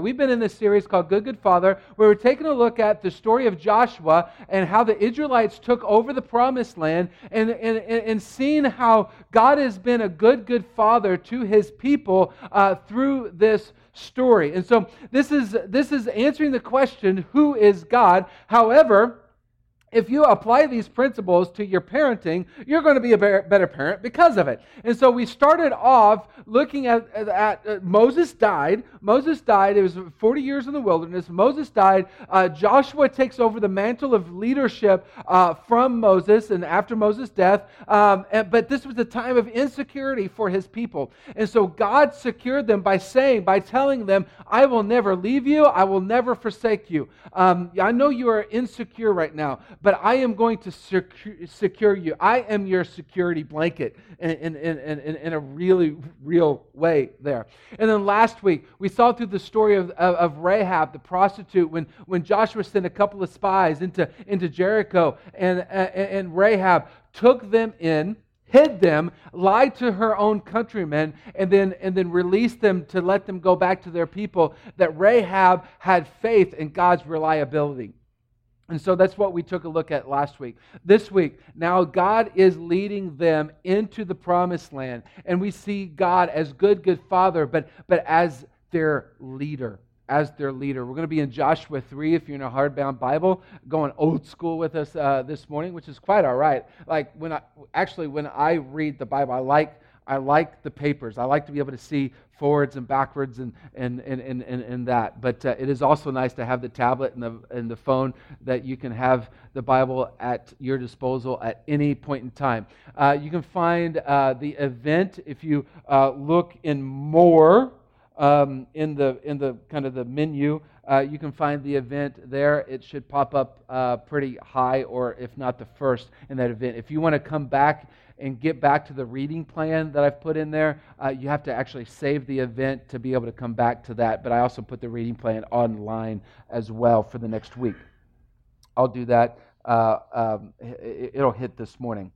We've been in this series called Good Good Father, where we're taking a look at the story of Joshua and how the Israelites took over the promised land and, and, and seeing how God has been a good, good father to his people uh, through this story. And so this is, this is answering the question who is God? However, if you apply these principles to your parenting, you're going to be a better parent because of it. And so we started off looking at, at, at uh, Moses died. Moses died. It was 40 years in the wilderness. Moses died. Uh, Joshua takes over the mantle of leadership uh, from Moses and after Moses' death. Um, and, but this was a time of insecurity for his people. And so God secured them by saying, by telling them, I will never leave you. I will never forsake you. Um, I know you are insecure right now but I am going to secure you. I am your security blanket in, in, in, in, a really real way there. And then last week, we saw through the story of, of, of Rahab, the prostitute, when, when Joshua sent a couple of spies into, into Jericho, and, and, and Rahab took them in hid them, lied to her own countrymen, and then, and then released them to let them go back to their people, that Rahab had faith in God's reliability. And so that's what we took a look at last week. This week, now God is leading them into the promised land. And we see God as good, good father, but, but as their leader. As their leader. We're going to be in Joshua 3 if you're in a hardbound Bible, going old school with us uh, this morning, which is quite all right. Like when I actually, when I read the Bible, I like I like the papers. I like to be able to see forwards and backwards and, and, and, and, and, that. But uh, it is also nice to have the tablet and the, and the phone that you can have the Bible at your disposal at any point in time. Uh, you can find uh, the event if you uh, look in more um, in, the, in the kind of the menu. Uh, you can find the event there. It should pop up uh, pretty high, or if not the first in that event. If you want to come back and get back to the reading plan that I've put in there, uh, you have to actually save the event to be able to come back to that. But I also put the reading plan online as well for the next week. I'll do that. Uh, um, it'll hit this morning.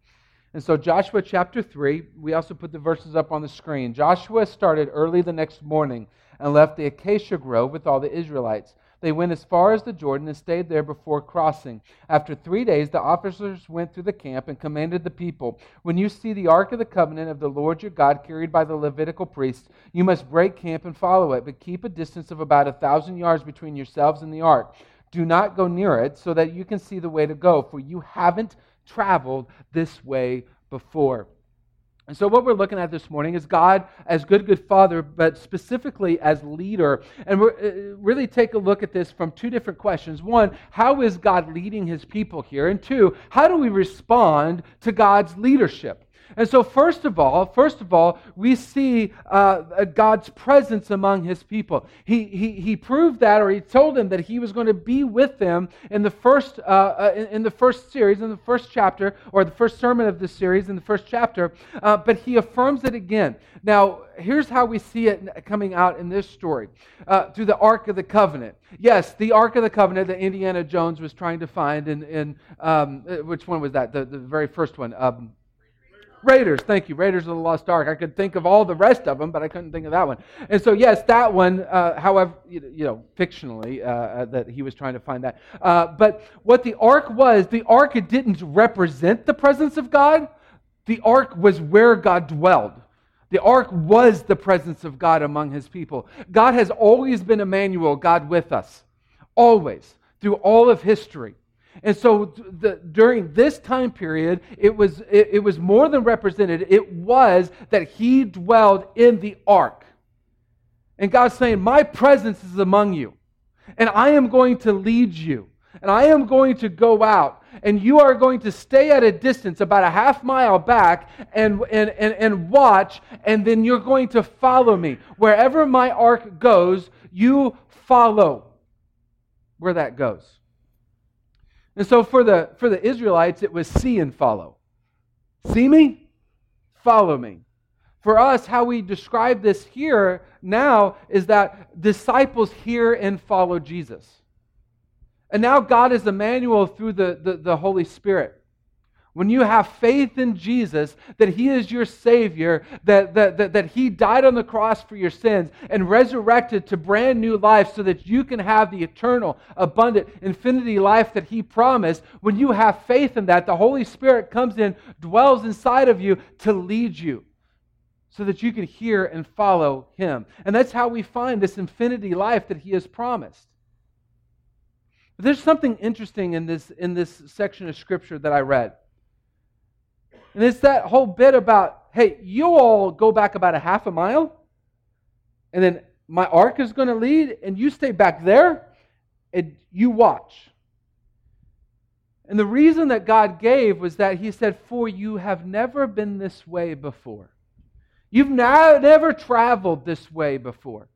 And so, Joshua chapter 3, we also put the verses up on the screen. Joshua started early the next morning and left the acacia grove with all the Israelites. They went as far as the Jordan and stayed there before crossing. After three days, the officers went through the camp and commanded the people When you see the ark of the covenant of the Lord your God carried by the Levitical priests, you must break camp and follow it, but keep a distance of about a thousand yards between yourselves and the ark. Do not go near it so that you can see the way to go, for you haven't traveled this way before. And so, what we're looking at this morning is God as good, good Father, but specifically as leader. And we uh, really take a look at this from two different questions. One, how is God leading his people here? And two, how do we respond to God's leadership? And so, first of all, first of all, we see uh, God's presence among His people. He, he, he proved that, or He told them that He was going to be with them in the first uh, uh, in, in, the first series, in the first chapter, or the first sermon of this series, in the first chapter. Uh, but He affirms it again. Now, here's how we see it coming out in this story uh, through the Ark of the Covenant. Yes, the Ark of the Covenant that Indiana Jones was trying to find, in, in um, uh, which one was that? The, the very first one. Um, Raiders, thank you. Raiders of the Lost Ark. I could think of all the rest of them, but I couldn't think of that one. And so, yes, that one, uh, however, you know, fictionally, uh, uh, that he was trying to find that. Uh, but what the ark was, the ark didn't represent the presence of God. The ark was where God dwelled. The ark was the presence of God among his people. God has always been Emmanuel, God with us, always, through all of history. And so the, during this time period, it was, it, it was more than represented. It was that he dwelled in the ark. And God's saying, My presence is among you, and I am going to lead you, and I am going to go out, and you are going to stay at a distance about a half mile back and, and, and, and watch, and then you're going to follow me. Wherever my ark goes, you follow where that goes. And so for the, for the Israelites, it was see and follow. See me? Follow me. For us, how we describe this here now is that disciples hear and follow Jesus. And now God is Emmanuel through the, the, the Holy Spirit. When you have faith in Jesus, that He is your Savior, that, that, that, that, He died on the cross for your sins and resurrected to brand new life so that you can have the eternal, abundant, infinity life that He promised, when you have faith in that, the Holy Spirit comes in, dwells inside of you to lead you so that you can hear and follow Him. And that's how we find this infinity life that He has promised. There's something interesting in this, in this section of Scripture that I read. And it's that whole bit about, hey, you all go back about a half a mile, and then my ark is going to lead, and you stay back there, and you watch. And the reason that God gave was that He said, For you have never been this way before. You've now, never traveled this way before.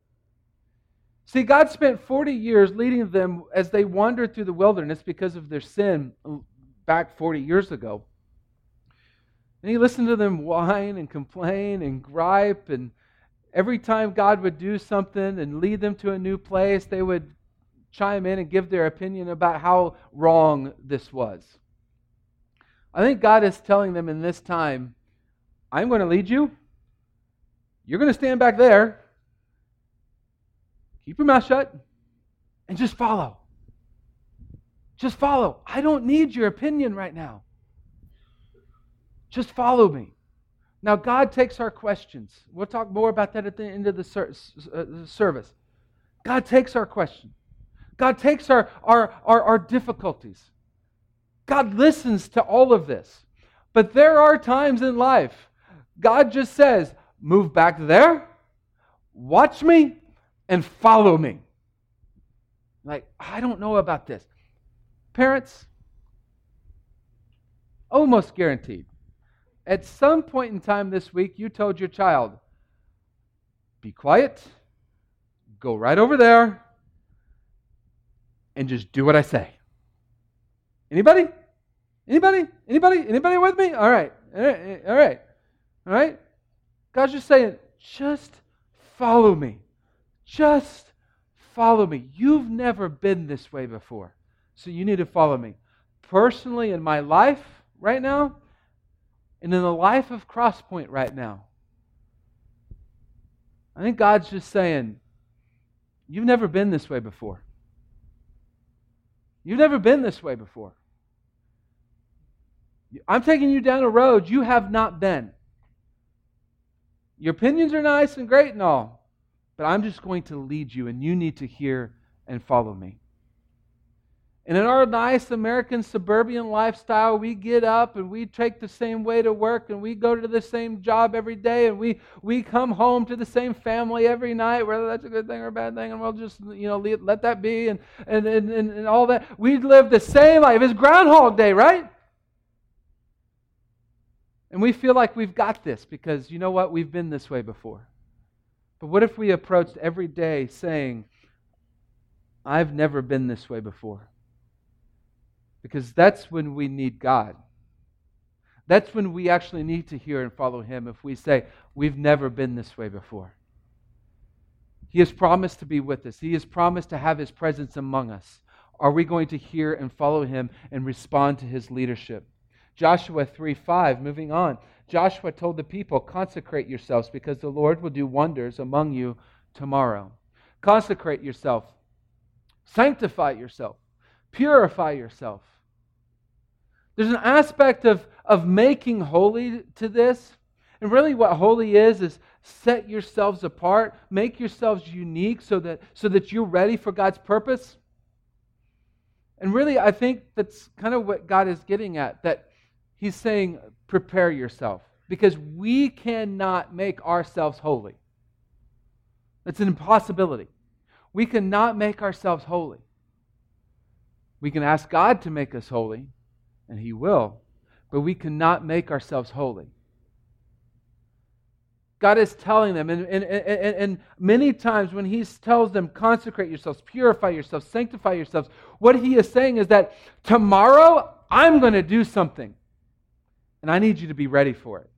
See, God spent 40 years leading them as they wandered through the wilderness because of their sin back 40 years ago. And he listened to them whine and complain and gripe. And every time God would do something and lead them to a new place, they would chime in and give their opinion about how wrong this was. I think God is telling them in this time, I'm going to lead you. You're going to stand back there. Keep your mouth shut and just follow. Just follow. I don't need your opinion right now. Just follow me. Now, God takes our questions. We'll talk more about that at the end of the uh, service. God takes our questions. God takes our, our, our, our difficulties. God listens to all of this. But there are times in life, God just says, move back there, watch me, and follow me. Like, I don't know about this. Parents, almost guaranteed, at some point in time this week, you told your child, be quiet, go right over there, and just do what I say. Anybody? Anybody? Anybody? Anybody with me? All right. All right. All right. All right. God's just saying, just follow me. Just follow me. You've never been this way before. So you need to follow me. Personally, in my life right now, and in the life of Crosspoint right now. I think God's just saying, You've never been this way before. You've never been this way before. I'm taking you down a road you have not been. Your opinions are nice and great and all, but I'm just going to lead you, and you need to hear and follow me. And in our nice American suburban lifestyle, we get up and we take the same way to work and we go to the same job every day and we, we come home to the same family every night, whether that's a good thing or a bad thing, and we'll just, you know, let that be and, and, and, and all that. We live the same life. It's Groundhog Day, right? And we feel like we've got this because, you know what, we've been this way before. But what if we approached every day saying, I've never been this way before? Because that's when we need God. That's when we actually need to hear and follow Him if we say, We've never been this way before. He has promised to be with us, He has promised to have His presence among us. Are we going to hear and follow Him and respond to His leadership? Joshua 3 5, moving on. Joshua told the people, Consecrate yourselves because the Lord will do wonders among you tomorrow. Consecrate yourself, sanctify yourself, purify yourself. There's an aspect of, of making holy to this. And really, what holy is, is set yourselves apart, make yourselves unique so that, so that you're ready for God's purpose. And really, I think that's kind of what God is getting at that He's saying, prepare yourself. Because we cannot make ourselves holy. It's an impossibility. We cannot make ourselves holy. We can ask God to make us holy, and He will, but we cannot make ourselves holy. God is telling them, and, and, and, and, many times when He tells them, consecrate yourselves, purify yourselves, sanctify yourselves, what He is saying is that tomorrow I'm going to do something, and I need you to be ready for it.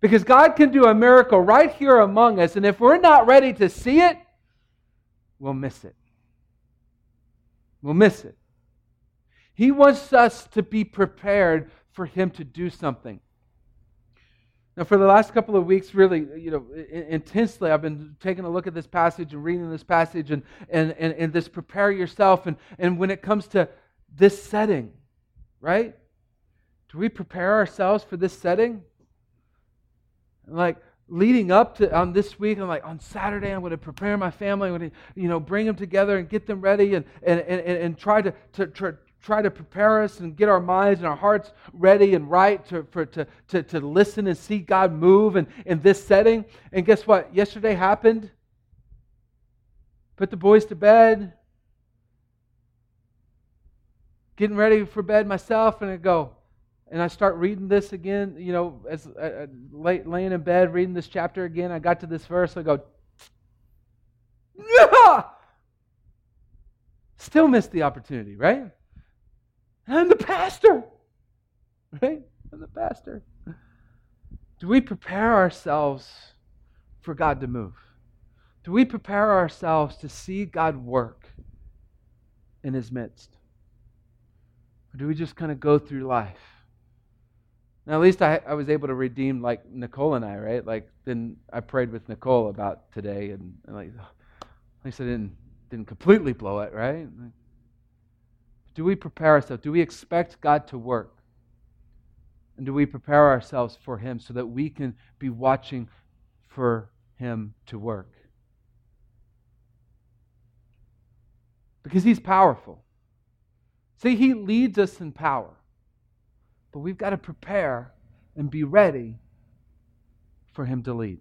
Because God can do a miracle right here among us, and if we're not ready to see it, we'll miss it. We'll miss it. He wants us to be prepared for Him to do something. Now, for the last couple of weeks, really, you know, intensely, I've been taking a look at this passage and reading this passage and, and, and, and this prepare yourself. And, and when it comes to this setting, right? Do we prepare ourselves for this setting? Like, leading up to on this week, I'm like, on Saturday, I'm going to prepare my family. I'm going to, you know, bring them together and get them ready and, and, and, and try to, to, to try to prepare us and get our minds and our hearts ready and right to, for, to, to, to listen and see God move in, in this setting. And guess what? Yesterday happened. Put the boys to bed. Getting ready for bed myself, and I go, and I start reading this again, you know, as uh, uh laying in bed, reading this chapter again. I got to this verse, I go! Still missed the opportunity, right? I'm the pastor. Right? I'm the pastor. Do we prepare ourselves for God to move? Do we prepare ourselves to see God work in His midst? Or do we just kind of go through life? Now, at least I, I was able to redeem like Nicole and I, right? Like, then I prayed with Nicole about today, and, and like, at least I didn't didn't completely blow it, right? Like, do we prepare ourselves? Do we expect God to work? And do we prepare ourselves for Him so that we can be watching for Him to work? Because He's powerful. See, He leads us in power. But we've got to prepare and be ready for Him to lead.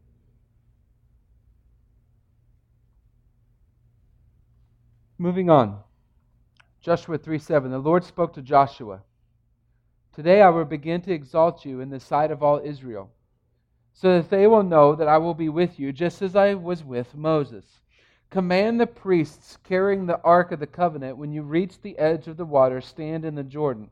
Moving on. Joshua 3 7. The Lord spoke to Joshua Today I will begin to exalt you in the sight of all Israel, so that they will know that I will be with you, just as I was with Moses. Command the priests carrying the ark of the covenant, when you reach the edge of the water, stand in the Jordan.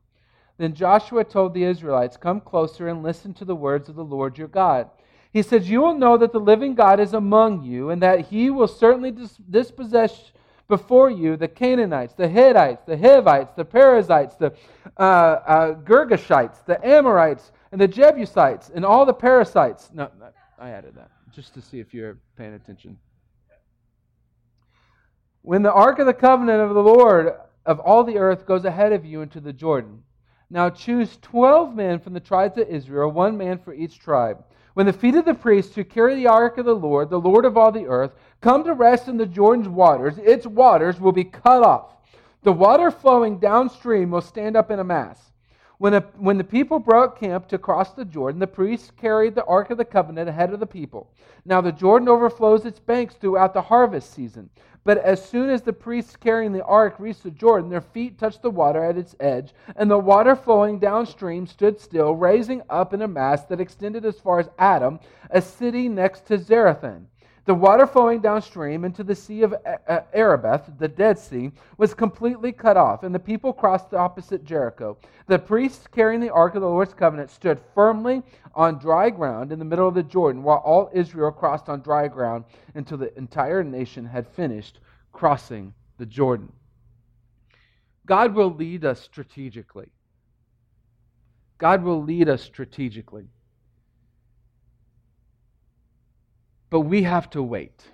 Then Joshua told the Israelites, Come closer and listen to the words of the Lord your God. He says, You will know that the living God is among you, and that he will certainly dispossess before you the Canaanites, the Hittites, the Hivites, the Perizzites, the uh, uh, Girgashites, the Amorites, and the Jebusites, and all the Perizzites. No, I added that just to see if you're paying attention. When the ark of the covenant of the Lord of all the earth goes ahead of you into the Jordan, now choose twelve men from the tribes of Israel, one man for each tribe. When the feet of the priests who carry the ark of the Lord, the Lord of all the earth, come to rest in the Jordan's waters, its waters will be cut off. The water flowing downstream will stand up in a mass. When, a, when the people broke camp to cross the Jordan, the priests carried the Ark of the Covenant ahead of the people. Now the Jordan overflows its banks throughout the harvest season. But as soon as the priests carrying the ark reached the Jordan, their feet touched the water at its edge, and the water flowing downstream stood still, raising up in a mass that extended as far as Adam, a city next to Zarethan. The water flowing downstream into the Sea of Arabah, the Dead Sea, was completely cut off, and the people crossed the opposite Jericho. The priests carrying the Ark of the Lord's covenant stood firmly on dry ground in the middle of the Jordan, while all Israel crossed on dry ground until the entire nation had finished crossing the Jordan. God will lead us strategically. God will lead us strategically. But we have to wait.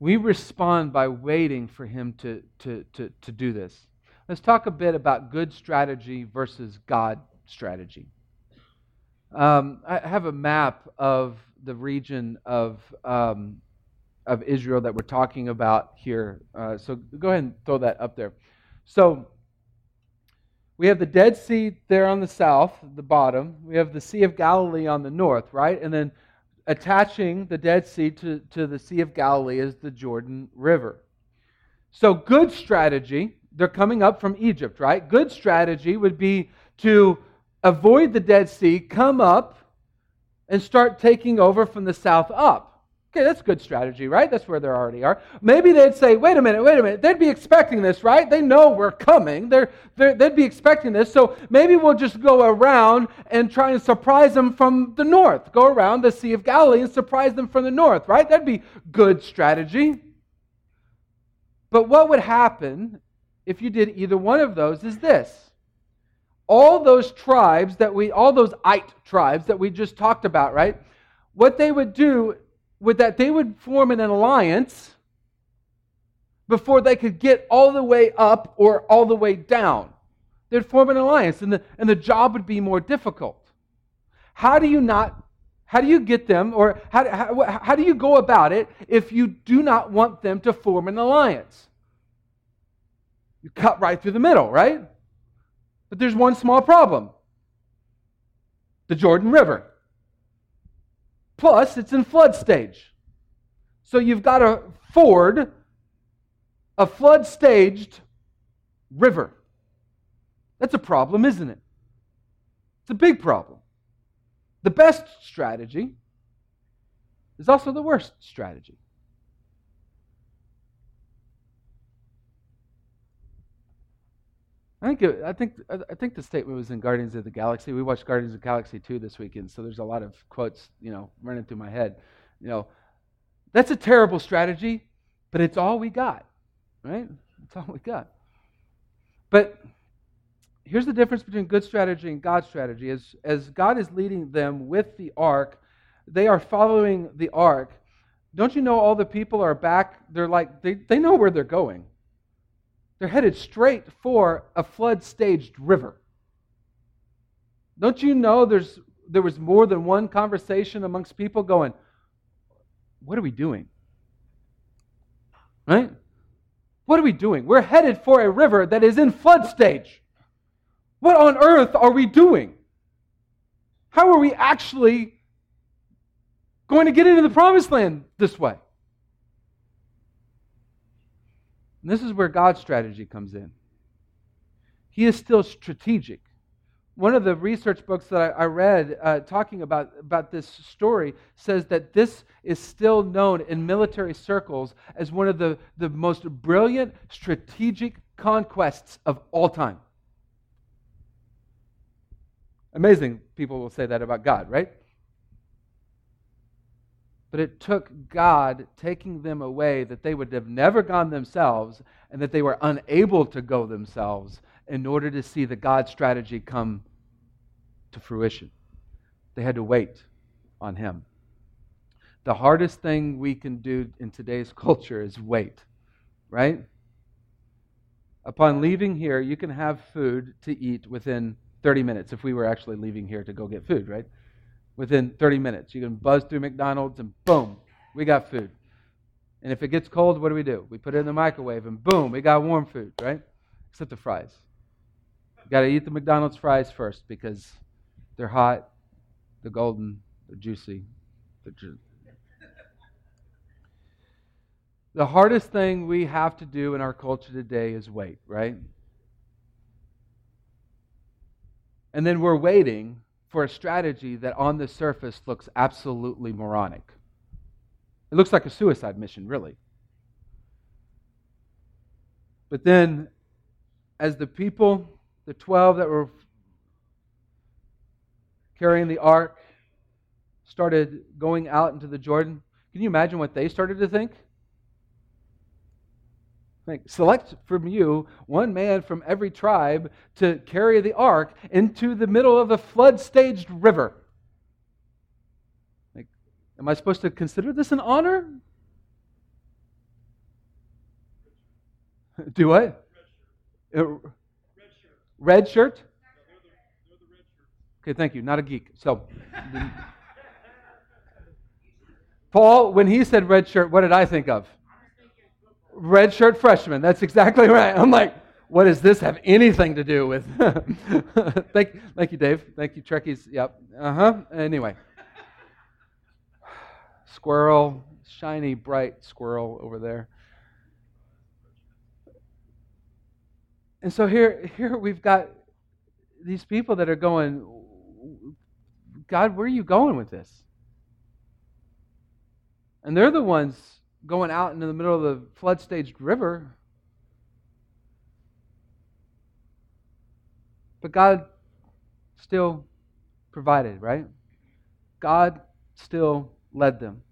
We respond by waiting for Him to, to, to, to do this. Let's talk a bit about good strategy versus God strategy. Um, I have a map of the region of, um, of Israel that we're talking about here. Uh, so go ahead and throw that up there. So we have the Dead Sea there on the south, the bottom. We have the Sea of Galilee on the north, right? And then attaching the Dead Sea to, to the Sea of Galilee is the Jordan River. So, good strategy, they're coming up from Egypt, right? Good strategy would be to avoid the Dead Sea, come up, and start taking over from the south up. Okay, that's a good strategy, right? That's where they already are. Maybe they'd say, wait a minute, wait a minute. They'd be expecting this, right? They know we're coming. They're, they're, they'd be expecting this. So maybe we'll just go around and try and surprise them from the north. Go around the Sea of Galilee and surprise them from the north, right? That'd be good strategy. But what would happen if you did either one of those is this all those tribes that we, all those Ite tribes that we just talked about, right? What they would do with that, they would form an alliance before they could get all the way up or all the way down. They'd form an alliance, and the, and the job would be more difficult. How do you not, how do you get them, or how, how, how do you go about it if you do not want them to form an alliance? You cut right through the middle, right? But there's one small problem the Jordan River. Plus, it's in flood stage. So you've got to ford a flood staged river. That's a problem, isn't it? It's a big problem. The best strategy is also the worst strategy. I think it, I think I think the statement was in Guardians of the Galaxy. We watched Guardians of the Galaxy 2 this weekend, so there's a lot of quotes, you know, running through my head. You know, that's a terrible strategy, but it's all we got. Right? It's all we got. But here's the difference between good strategy and God's strategy. As, as God is leading them with the ark, they are following the ark. Don't you know all the people are back? They're like, they, they know where they're going. They're headed straight for a flood staged river. Don't you know there's, there was more than one conversation amongst people going, What are we doing? Right? What are we doing? We're headed for a river that is in flood stage. What on earth are we doing? How are we actually going to get into the promised land this way? And this is where God's strategy comes in. He is still strategic. One of the research books that I, I read uh, talking about, about this story says that this is still known in military circles as one of the, the most brilliant strategic conquests of all time. Amazing people will say that about God, right? But it took God taking them away that they would have never gone themselves and that they were unable to go themselves in order to see the God strategy come to fruition. They had to wait on Him. The hardest thing we can do in today's culture is wait, right? Upon leaving here, you can have food to eat within 30 minutes if we were actually leaving here to go get food, right? Within 30 minutes. You can buzz through McDonald's and boom, we got food. And if it gets cold, what do we do? We put it in the microwave and boom, we got warm food, right? Except the fries. You got to eat the McDonald's fries first because they're hot, they're golden, they're juicy. They're the hardest thing we have to do in our culture today is wait, right? And then we're waiting for a strategy that on the surface looks absolutely moronic. It looks like a suicide mission, really. But then, as the people, the 12 that were carrying the ark, started going out into the Jordan, can you imagine what they started to think? Like, select from you one man from every tribe to carry the ark into the middle of a flood staged river. Like, am I supposed to consider this an honor? Do what? Uh, red shirt. Red shirt? Okay, thank you. Not a geek. So, Paul, when he said red shirt, what did I think of? Red shirt freshman. That's exactly right. I'm like, what does this have anything to do with? thank, thank you, Dave. Thank you, Trekkies. Yep. Uh huh. Anyway, squirrel, shiny, bright squirrel over there. And so here, here we've got these people that are going, God, where are you going with this? And they're the ones going out into the middle of the flood staged river. But God still provided, right? God still led them.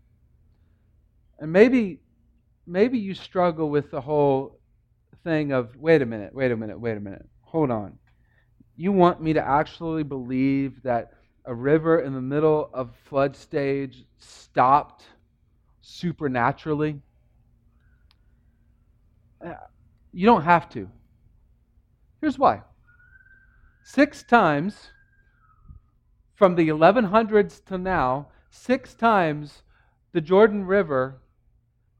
And maybe maybe you struggle with the whole thing of wait a minute, wait a minute, wait a minute. Hold on. You want me to actually believe that a river in the middle of flood stage stopped supernaturally? Uh, you don't have to. Here's why. Six times from the 1100s to now, six times the Jordan River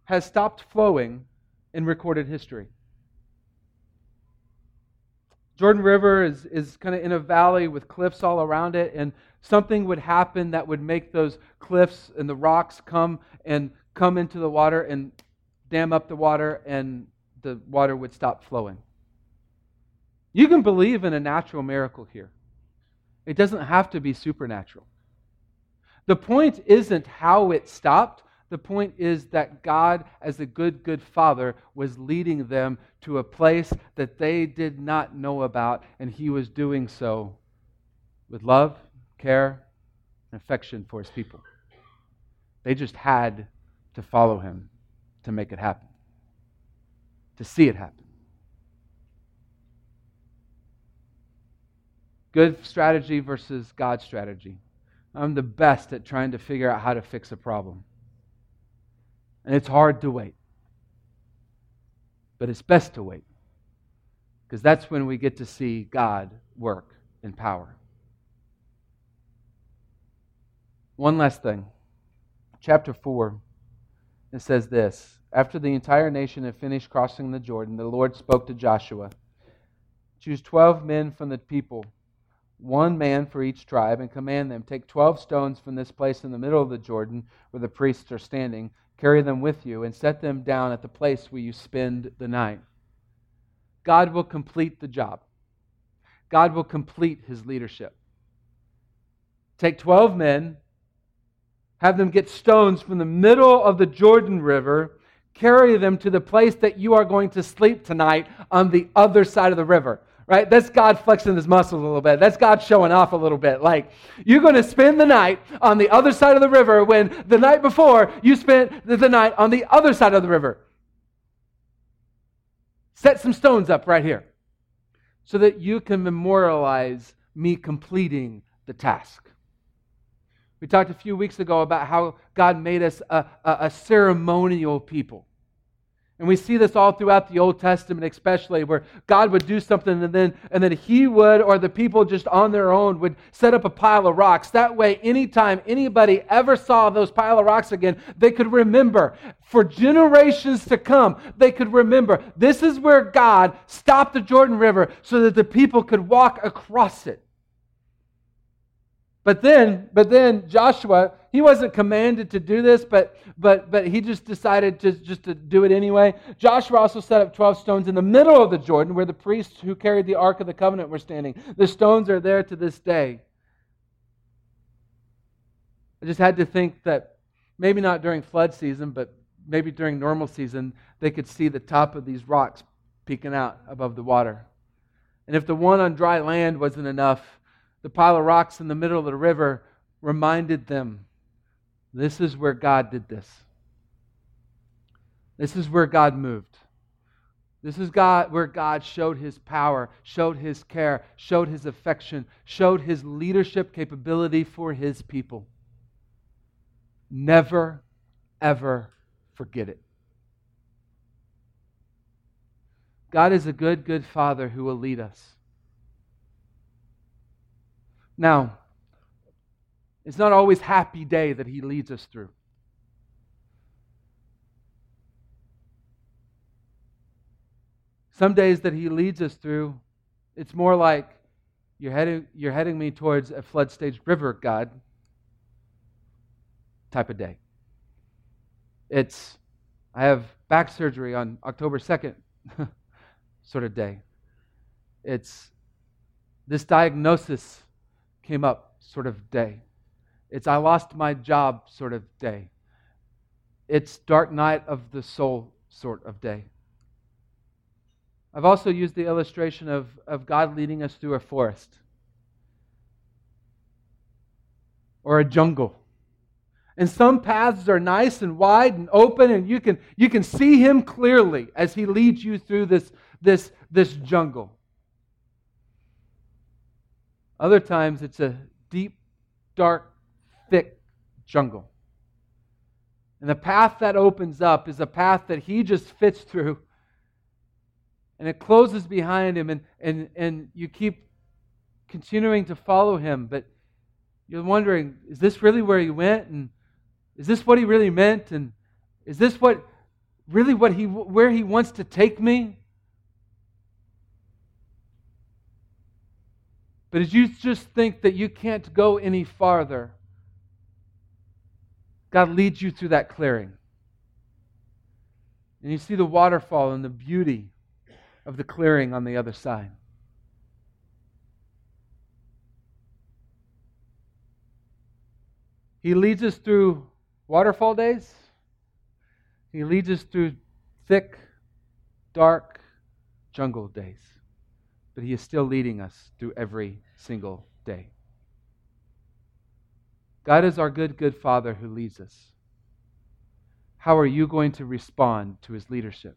has stopped flowing in recorded history. Jordan River is, is kind of in a valley with cliffs all around it, and something would happen that would make those cliffs and the rocks come and come into the water and dam up the water, and the water would stop flowing. You can believe in a natural miracle here. It doesn't have to be supernatural. The point isn't how it stopped. The point is that God, as a good, good father, was leading them to a place that they did not know about, and he was doing so with love, care, and affection for his people. They just had to follow him to make it happen, to see it happen. Good strategy versus God's strategy. I'm the best at trying to figure out how to fix a problem. And it's hard to wait. But it's best to wait. Because that's when we get to see God work in power. One last thing. Chapter 4, it says this After the entire nation had finished crossing the Jordan, the Lord spoke to Joshua Choose 12 men from the people one man for each tribe, and command them take 12 stones from this place in the middle of the Jordan where the priests are standing, carry them with you, and set them down at the place where you spend the night. God will complete the job, God will complete his leadership. Take 12 men, have them get stones from the middle of the Jordan River, carry them to the place that you are going to sleep tonight on the other side of the river right? That's God flexing his muscles a little bit. That's God showing off a little bit. Like, you're going to spend the night on the other side of the river when the night before you spent the night on the other side of the river. Set some stones up right here so that you can memorialize me completing the task. We talked a few weeks ago about how God made us a, a, a ceremonial people. And we see this all throughout the Old Testament, especially where God would do something and then, and then he would, or the people just on their own, would set up a pile of rocks. That way, anytime anybody ever saw those pile of rocks again, they could remember. For generations to come, they could remember this is where God stopped the Jordan River so that the people could walk across it. But then, but then Joshua, he wasn't commanded to do this, but but but he just decided to just to do it anyway. Joshua also set up 12 stones in the middle of the Jordan where the priests who carried the ark of the covenant were standing. The stones are there to this day. I just had to think that maybe not during flood season, but maybe during normal season, they could see the top of these rocks peeking out above the water. And if the one on dry land wasn't enough, the pile of rocks in the middle of the river reminded them this is where God did this. This is where God moved. This is God where God showed his power, showed his care, showed his affection, showed his leadership capability for his people. Never, ever forget it. God is a good, good Father who will lead us. Now, it's not always happy day that he leads us through. Some days that he leads us through, it's more like you're heading, you're heading me towards a flood staged river, God, type of day. It's, I have back surgery on October 2nd, sort of day. It's this diagnosis came up sort of day. It's I lost my job sort of day. It's dark night of the soul sort of day. I've also used the illustration of, of God leading us through a forest or a jungle. And some paths are nice and wide and open, and you can, you can see him clearly as he leads you through this, this, this jungle. Other times it's a deep, dark, thick jungle. And the path that opens up is a path that he just fits through. And it closes behind him, and, and, and you keep continuing to follow him, but you're wondering, is this really where he went? And is this what he really meant? And is this what really what he where he wants to take me? But as you just think that you can't go any farther, God leads you through that clearing. And you see the waterfall and the beauty of the clearing on the other side. He leads us through waterfall days. He leads us through thick, dark jungle days but He is still leading us through every single day. God is our good, good Father who leads us. How are you going to respond to His leadership?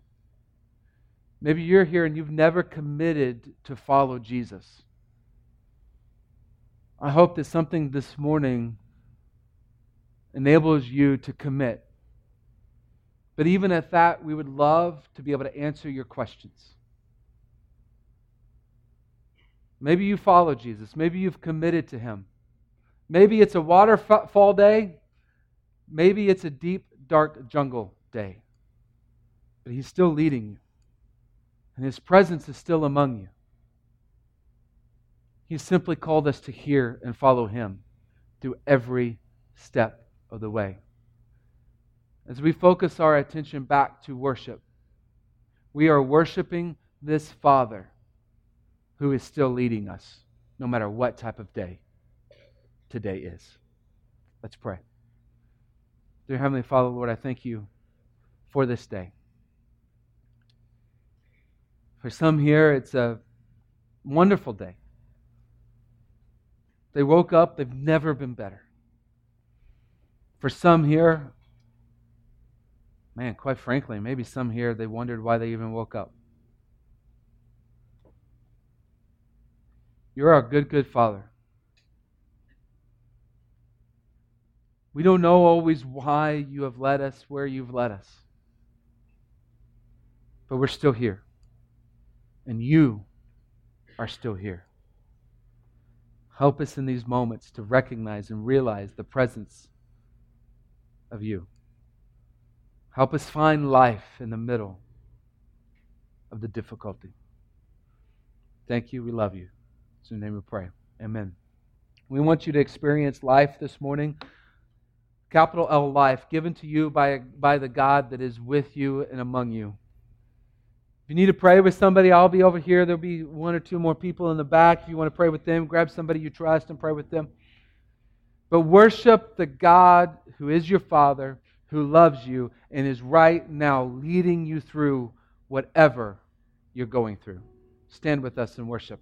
Maybe you're here and you've never committed to follow Jesus. I hope that something this morning enables you to commit. But even at that, we would love to be able to answer your questions. Maybe you follow Jesus. Maybe you've committed to him. Maybe it's a waterfall day. Maybe it's a deep, dark jungle day. But he's still leading you, and his presence is still among you. He's simply called us to hear and follow him through every step of the way. As we focus our attention back to worship, we are worshiping this Father who is still leading us, no matter what type of day today is. Let's pray. Dear Heavenly Father, Lord, I thank you for this day. For some here, it's a wonderful day. They woke up, they've never been better. For some here, man, quite frankly, maybe some here, they wondered why they even woke up. You're our good, good Father. We don't know always why you have led us where you've led us. But we're still here. And you are still here. Help us in these moments to recognize and realize the presence of you. Help us find life in the middle of the difficulty. Thank you. We love you. It's in the name we pray. Amen. We want you to experience life this morning. Capital L life, given to you by, by the God that is with you and among you. If you need to pray with somebody, I'll be over here. There'll be one or two more people in the back. If you want to pray with them, grab somebody you trust and pray with them. But worship the God who is your Father, who loves you, and is right now leading you through whatever you're going through. Stand with us and worship.